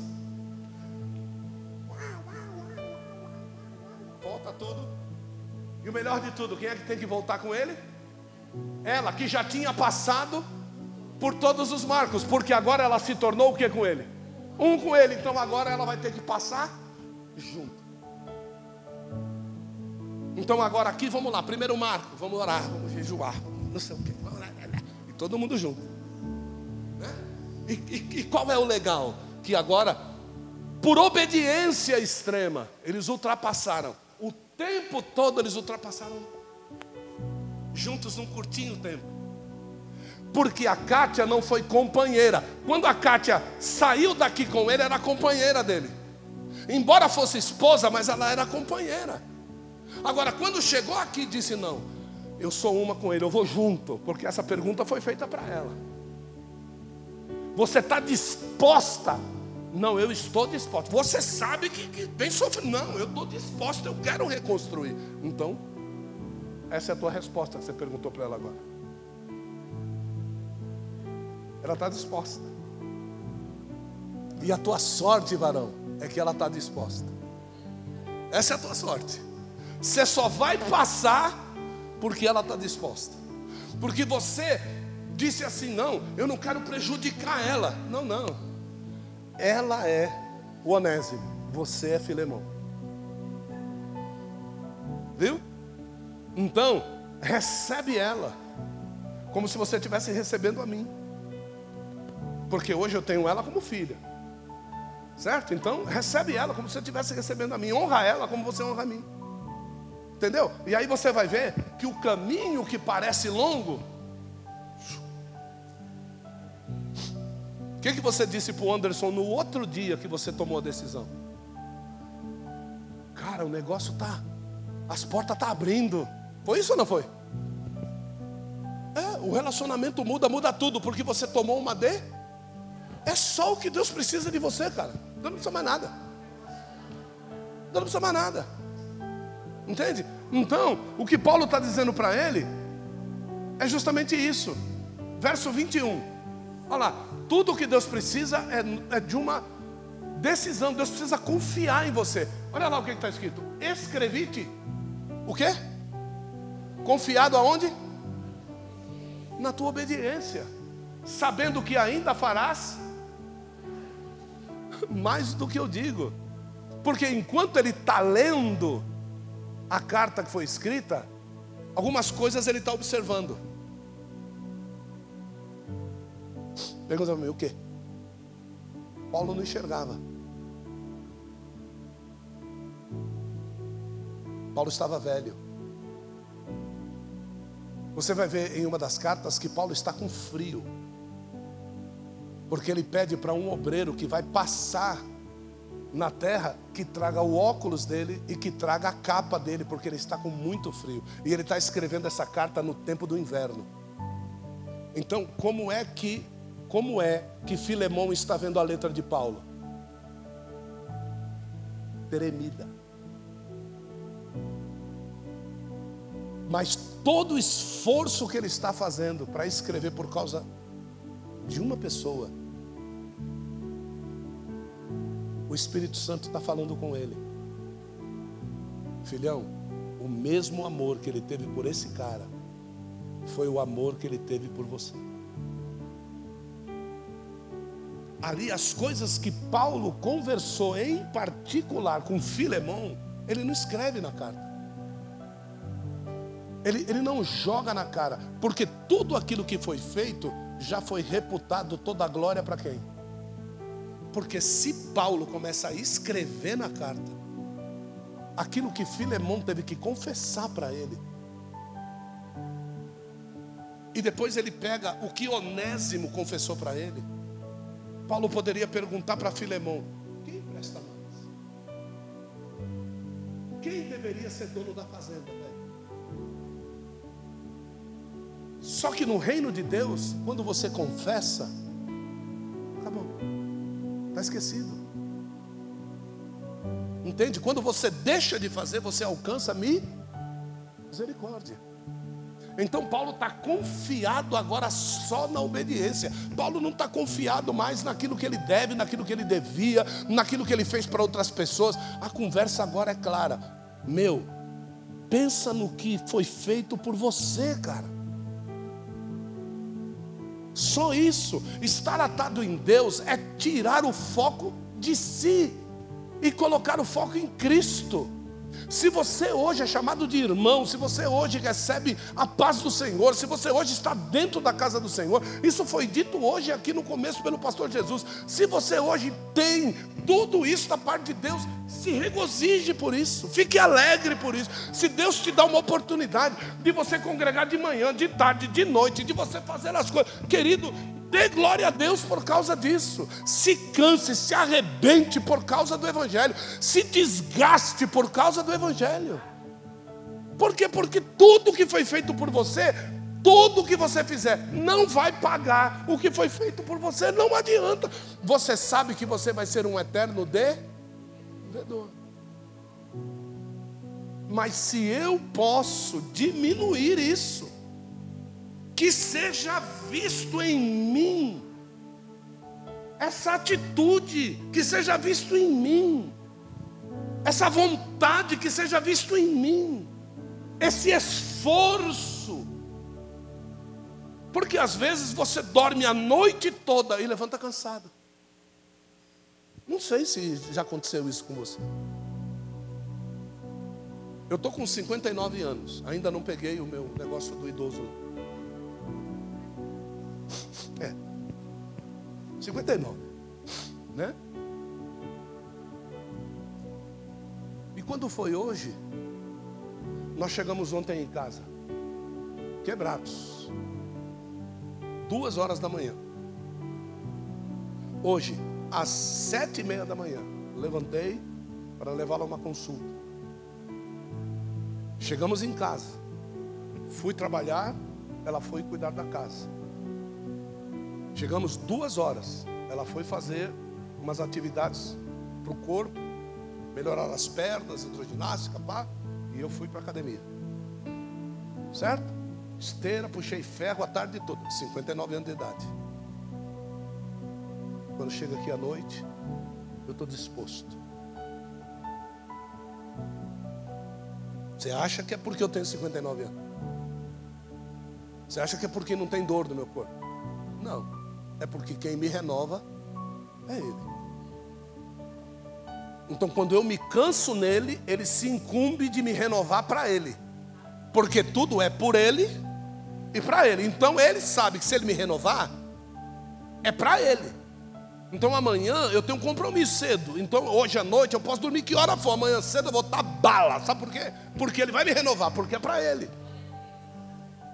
Tudo. E o melhor de tudo, quem é que tem que voltar com ele? Ela que já tinha passado por todos os marcos, porque agora ela se tornou o que com ele? Um com ele, então agora ela vai ter que passar junto. Então agora aqui vamos lá, primeiro marco, vamos orar, vamos jejuar, não sei o lá, e todo mundo junto. Né? E, e, e qual é o legal? Que agora, por obediência extrema, eles ultrapassaram. Tempo todo eles ultrapassaram juntos num curtinho tempo porque a Kátia não foi companheira. Quando a Kátia saiu daqui com ele, era companheira dele. Embora fosse esposa, mas ela era companheira. Agora, quando chegou aqui, disse: Não, eu sou uma com ele, eu vou junto, porque essa pergunta foi feita para ela. Você está disposta? Não, eu estou disposta. Você sabe que, que tem sofrido. Não, eu estou disposta, eu quero reconstruir. Então, essa é a tua resposta que você perguntou para ela agora. Ela está disposta. E a tua sorte, varão, é que ela está disposta. Essa é a tua sorte. Você só vai passar porque ela está disposta. Porque você disse assim: não, eu não quero prejudicar ela. Não, não. Ela é o Onésimo, você é Filemão. Viu? Então, recebe ela, como se você estivesse recebendo a mim. Porque hoje eu tenho ela como filha. Certo? Então, recebe ela como se você estivesse recebendo a mim. Honra ela como você honra a mim. Entendeu? E aí você vai ver que o caminho que parece longo. Que, que você disse para o Anderson no outro dia que você tomou a decisão? Cara, o negócio tá. As portas tá abrindo. Foi isso ou não foi? É, o relacionamento muda, muda tudo, porque você tomou uma D. É só o que Deus precisa de você, cara. Deus não precisa mais nada. Deus não precisa mais nada. Entende? Então, o que Paulo está dizendo para ele é justamente isso. Verso 21. Olha lá, tudo o que Deus precisa é, é de uma decisão. Deus precisa confiar em você. Olha lá o que está escrito: Escrevi-te. O quê? Confiado aonde? Na tua obediência, sabendo que ainda farás mais do que eu digo, porque enquanto ele está lendo a carta que foi escrita, algumas coisas ele está observando. Pergunta para mim, o que? Paulo não enxergava. Paulo estava velho. Você vai ver em uma das cartas que Paulo está com frio. Porque ele pede para um obreiro que vai passar na terra que traga o óculos dele e que traga a capa dele, porque ele está com muito frio. E ele está escrevendo essa carta no tempo do inverno. Então, como é que como é que Filemão está vendo a letra de Paulo? Tremida. Mas todo o esforço que ele está fazendo para escrever por causa de uma pessoa, o Espírito Santo está falando com ele. Filhão, o mesmo amor que ele teve por esse cara, foi o amor que ele teve por você. Ali as coisas que Paulo conversou em particular com Filemão, ele não escreve na carta. Ele, ele não joga na cara, porque tudo aquilo que foi feito já foi reputado toda a glória para quem? Porque se Paulo começa a escrever na carta, aquilo que Filemão teve que confessar para ele, e depois ele pega o que Onésimo confessou para ele, Paulo poderia perguntar para Filemão: quem presta mais? Quem deveria ser dono da fazenda, velho? Só que no reino de Deus, quando você confessa, acabou. Está esquecido. Entende? Quando você deixa de fazer, você alcança misericórdia. Então Paulo está confiado agora só na obediência. Paulo não está confiado mais naquilo que ele deve, naquilo que ele devia, naquilo que ele fez para outras pessoas. A conversa agora é clara. Meu, pensa no que foi feito por você, cara. Só isso. Estar atado em Deus é tirar o foco de si e colocar o foco em Cristo. Se você hoje é chamado de irmão, se você hoje recebe a paz do Senhor, se você hoje está dentro da casa do Senhor, isso foi dito hoje aqui no começo pelo pastor Jesus. Se você hoje tem tudo isso da parte de Deus, se regozije por isso, fique alegre por isso. Se Deus te dá uma oportunidade de você congregar de manhã, de tarde, de noite, de você fazer as coisas, querido, Dê glória a Deus por causa disso. Se canse, se arrebente por causa do Evangelho. Se desgaste por causa do Evangelho. Por quê? Porque tudo que foi feito por você, tudo que você fizer, não vai pagar o que foi feito por você. Não adianta. Você sabe que você vai ser um eterno devedor. Mas se eu posso diminuir isso, que seja visto em mim, essa atitude que seja visto em mim, essa vontade que seja visto em mim, esse esforço, porque às vezes você dorme a noite toda e levanta cansado. Não sei se já aconteceu isso com você. Eu estou com 59 anos, ainda não peguei o meu negócio do idoso. É. 59. Né? E quando foi hoje, nós chegamos ontem em casa, quebrados. Duas horas da manhã. Hoje, às sete e meia da manhã, levantei para levá-la a uma consulta. Chegamos em casa. Fui trabalhar, ela foi cuidar da casa. Chegamos duas horas. Ela foi fazer umas atividades para o corpo, melhorar as pernas, hidroginástica, pá, e eu fui para a academia. Certo? Esteira, puxei ferro a tarde toda, 59 anos de idade. Quando chega aqui à noite, eu estou disposto. Você acha que é porque eu tenho 59 anos? Você acha que é porque não tem dor no meu corpo? Não. É porque quem me renova é Ele. Então, quando eu me canso nele, ele se incumbe de me renovar para Ele, porque tudo é por Ele e para Ele. Então, Ele sabe que se Ele me renovar, é para Ele. Então, amanhã eu tenho um compromisso cedo. Então, hoje à noite eu posso dormir que hora for. Amanhã cedo eu vou estar bala. Sabe por quê? Porque Ele vai me renovar, porque é para Ele.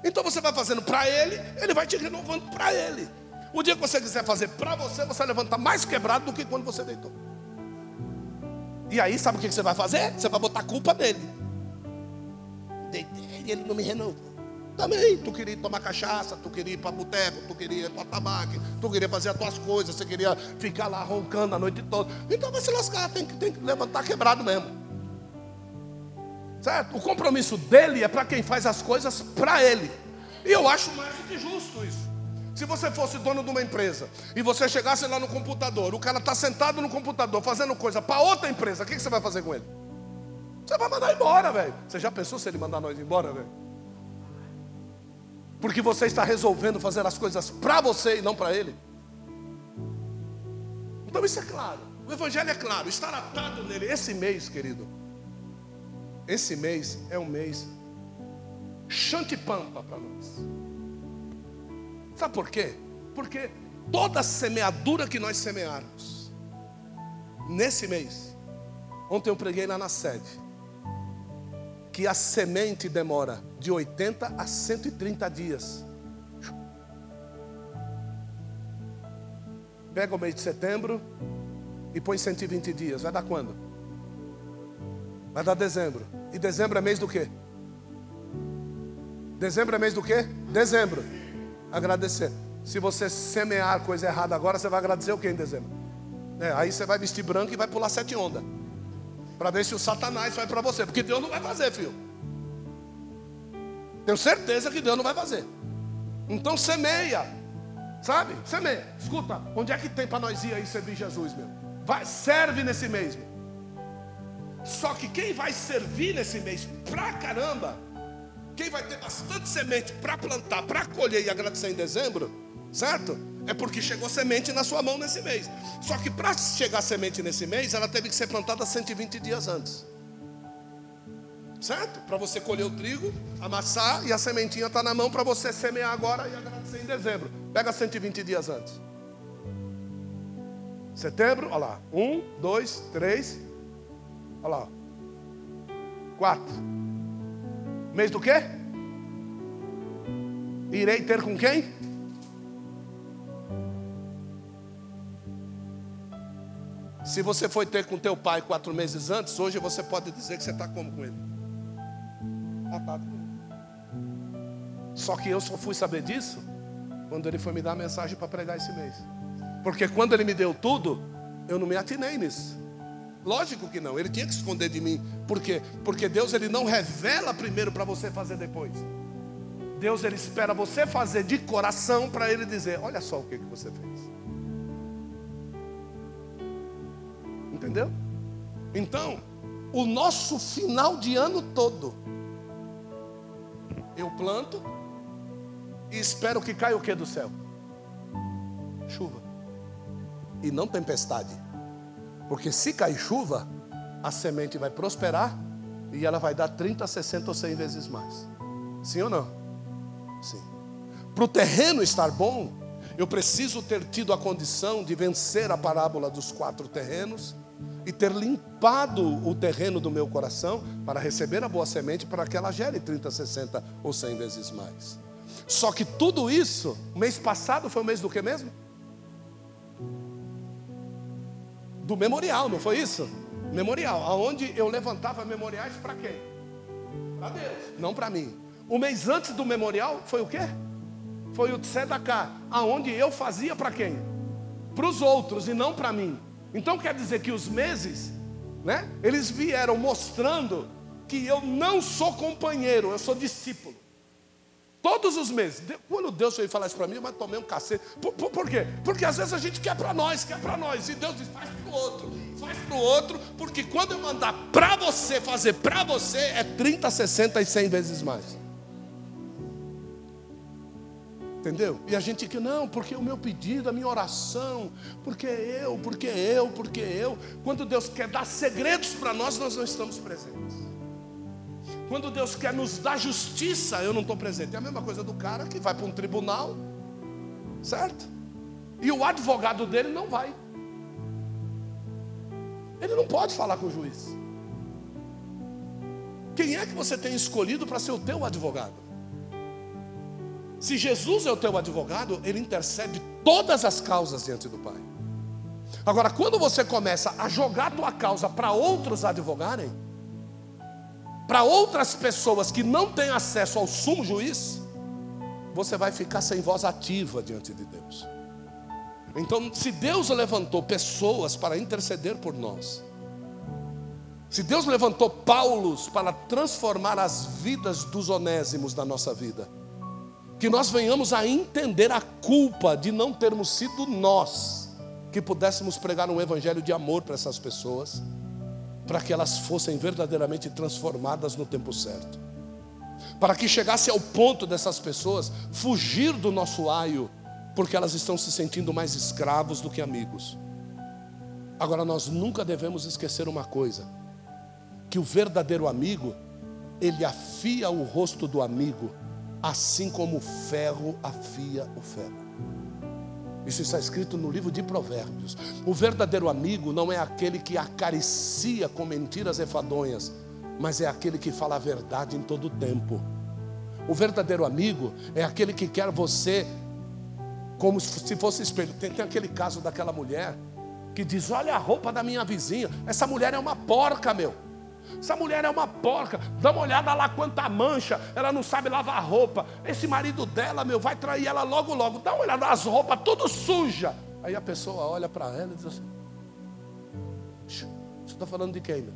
Então, você vai fazendo para Ele, Ele vai te renovando para Ele. O dia que você quiser fazer para você, você levanta mais quebrado do que quando você deitou. E aí, sabe o que você vai fazer? Você vai botar a culpa nele. Deitei ele não me renovou. Também, tu queria tomar cachaça, tu queria ir para boteco, tu queria ir para tabaco, tu queria fazer as tuas coisas, você queria ficar lá roncando a noite toda. Então vai se lascar, tem que, tem que levantar quebrado mesmo. Certo? O compromisso dele é para quem faz as coisas para ele. E eu acho mais do que justo isso. Se você fosse dono de uma empresa e você chegasse lá no computador, o cara está sentado no computador fazendo coisa para outra empresa, o que, que você vai fazer com ele? Você vai mandar embora, velho. Você já pensou se ele mandar nós embora, velho? Porque você está resolvendo fazer as coisas para você e não para ele. Então isso é claro. O evangelho é claro. Estar atado nele. Esse mês, querido. Esse mês é um mês chantipampa para nós. Sabe por quê? Porque toda semeadura que nós semearmos, nesse mês, ontem eu preguei lá na sede, que a semente demora de 80 a 130 dias. Pega o mês de setembro e põe 120 dias, vai dar quando? Vai dar dezembro. E dezembro é mês do quê? Dezembro é mês do quê? Dezembro. Agradecer. Se você semear coisa errada agora, você vai agradecer o que em dezembro? É, aí você vai vestir branco e vai pular sete ondas. Para ver se o Satanás vai para você. Porque Deus não vai fazer, filho. Tenho certeza que Deus não vai fazer. Então semeia. Sabe? Semeia. Escuta, onde é que tem para nós ir aí servir Jesus, meu? Vai, serve nesse mês, meu. Só que quem vai servir nesse mês pra caramba, quem vai ter bastante semente para plantar, para colher e agradecer em dezembro, certo? É porque chegou semente na sua mão nesse mês. Só que para chegar semente nesse mês, ela teve que ser plantada 120 dias antes. Certo? Para você colher o trigo, amassar e a sementinha está na mão para você semear agora e agradecer em dezembro. Pega 120 dias antes. Setembro, olha lá. Um, dois, três. Olha lá. Quatro. Mês do quê? Irei ter com quem? Se você foi ter com teu pai quatro meses antes, hoje você pode dizer que você está como com ele? Com ele. Só que eu só fui saber disso quando ele foi me dar a mensagem para pregar esse mês. Porque quando ele me deu tudo, eu não me atinei nisso. Lógico que não, ele tinha que esconder de mim. Por quê? Porque Deus ele não revela primeiro para você fazer depois. Deus ele espera você fazer de coração para ele dizer: Olha só o que, que você fez. Entendeu? Então, o nosso final de ano todo, eu planto e espero que caia o que do céu? Chuva. E não tempestade. Porque se cair chuva, a semente vai prosperar e ela vai dar 30, 60 ou 100 vezes mais. Sim ou não? Sim. Para o terreno estar bom, eu preciso ter tido a condição de vencer a parábola dos quatro terrenos e ter limpado o terreno do meu coração para receber a boa semente para que ela gere 30, 60 ou 100 vezes mais. Só que tudo isso, mês passado foi o mês do que mesmo? Do memorial, não foi isso? Memorial, aonde eu levantava memoriais para quem? Para Deus, não para mim. O mês antes do memorial foi o quê? Foi o Tzedakah, aonde eu fazia para quem? Para os outros e não para mim. Então quer dizer que os meses, né? Eles vieram mostrando que eu não sou companheiro, eu sou discípulo. Todos os meses. Quando Deus veio falar isso para mim, eu tomei um cacete. Por, por, por, quê? Porque às vezes a gente quer para nós, quer para nós. E Deus diz, faz para o outro. Faz para o outro, porque quando eu mandar para você fazer para você, é 30, 60 e 100 vezes mais. Entendeu? E a gente que não, porque o meu pedido, a minha oração, porque eu, porque eu, porque eu. Quando Deus quer dar segredos para nós, nós não estamos presentes. Quando Deus quer nos dar justiça, eu não estou presente. É a mesma coisa do cara que vai para um tribunal, certo? E o advogado dele não vai. Ele não pode falar com o juiz. Quem é que você tem escolhido para ser o teu advogado? Se Jesus é o teu advogado, ele intercede todas as causas diante do Pai. Agora, quando você começa a jogar tua causa para outros advogarem, para outras pessoas que não têm acesso ao sumo juiz, você vai ficar sem voz ativa diante de Deus. Então, se Deus levantou pessoas para interceder por nós, se Deus levantou Paulos para transformar as vidas dos onésimos da nossa vida, que nós venhamos a entender a culpa de não termos sido nós que pudéssemos pregar um evangelho de amor para essas pessoas, para que elas fossem verdadeiramente transformadas no tempo certo. Para que chegasse ao ponto dessas pessoas fugir do nosso aio, porque elas estão se sentindo mais escravos do que amigos. Agora nós nunca devemos esquecer uma coisa, que o verdadeiro amigo, ele afia o rosto do amigo assim como o ferro afia o ferro. Isso está escrito no livro de Provérbios. O verdadeiro amigo não é aquele que acaricia com mentiras enfadonhas, mas é aquele que fala a verdade em todo o tempo. O verdadeiro amigo é aquele que quer você como se fosse espelho. Tem, tem aquele caso daquela mulher que diz: Olha a roupa da minha vizinha. Essa mulher é uma porca, meu. Essa mulher é uma porca. Dá uma olhada lá quanta mancha. Ela não sabe lavar roupa. Esse marido dela, meu, vai trair ela logo, logo. Dá uma olhada nas roupas, tudo suja. Aí a pessoa olha para ela e diz assim: Você está falando de quem, meu?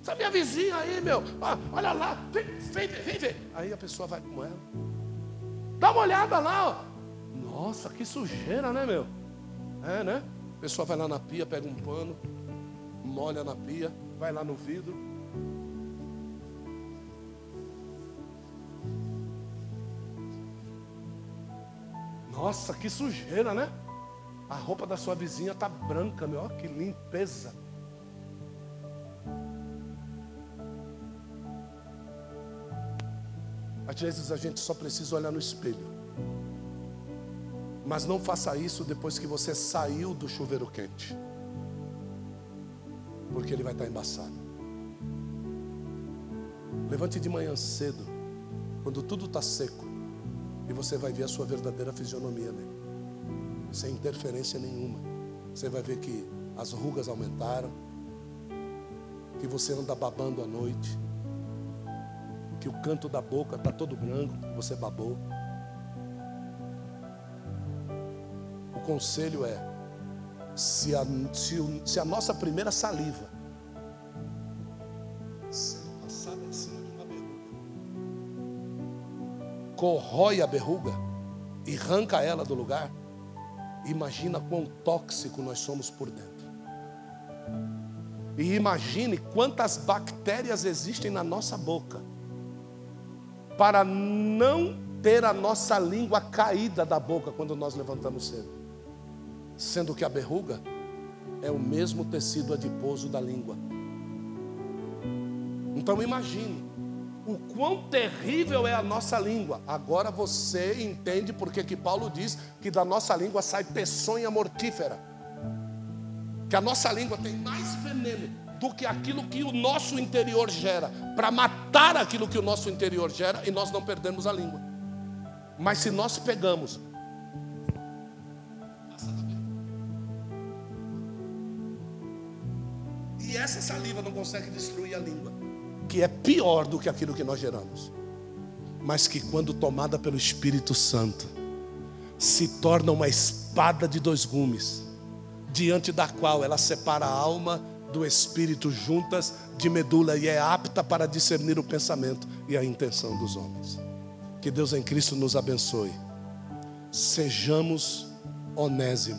Essa minha vizinha aí, meu. Ah, olha lá. Vem, vem, vem, vem. Aí a pessoa vai com ela. Dá uma olhada lá, ó. Nossa, que sujeira, né, meu? É, né? A pessoa vai lá na pia, pega um pano, molha na pia, vai lá no vidro. Nossa, que sujeira, né? A roupa da sua vizinha tá branca, meu. Olha que limpeza. Às vezes a gente só precisa olhar no espelho. Mas não faça isso depois que você saiu do chuveiro quente. Porque ele vai estar embaçado. Levante de manhã cedo, quando tudo está seco, e você vai ver a sua verdadeira fisionomia nele, sem interferência nenhuma. Você vai ver que as rugas aumentaram, que você anda babando à noite, que o canto da boca está todo branco, você babou. conselho é: se a, se, o, se a nossa primeira saliva corrói a berruga e arranca ela do lugar, imagina quão tóxico nós somos por dentro. E imagine quantas bactérias existem na nossa boca para não ter a nossa língua caída da boca quando nós levantamos cedo sendo que a berruga é o mesmo tecido adiposo da língua. Então imagine o quão terrível é a nossa língua. Agora você entende porque que Paulo diz que da nossa língua sai peçonha mortífera. Que a nossa língua tem mais veneno do que aquilo que o nosso interior gera, para matar aquilo que o nosso interior gera e nós não perdemos a língua. Mas se nós pegamos E essa saliva não consegue destruir a língua, que é pior do que aquilo que nós geramos, mas que quando tomada pelo Espírito Santo, se torna uma espada de dois gumes, diante da qual ela separa a alma do espírito juntas de medula e é apta para discernir o pensamento e a intenção dos homens. Que Deus em Cristo nos abençoe. Sejamos onésimos.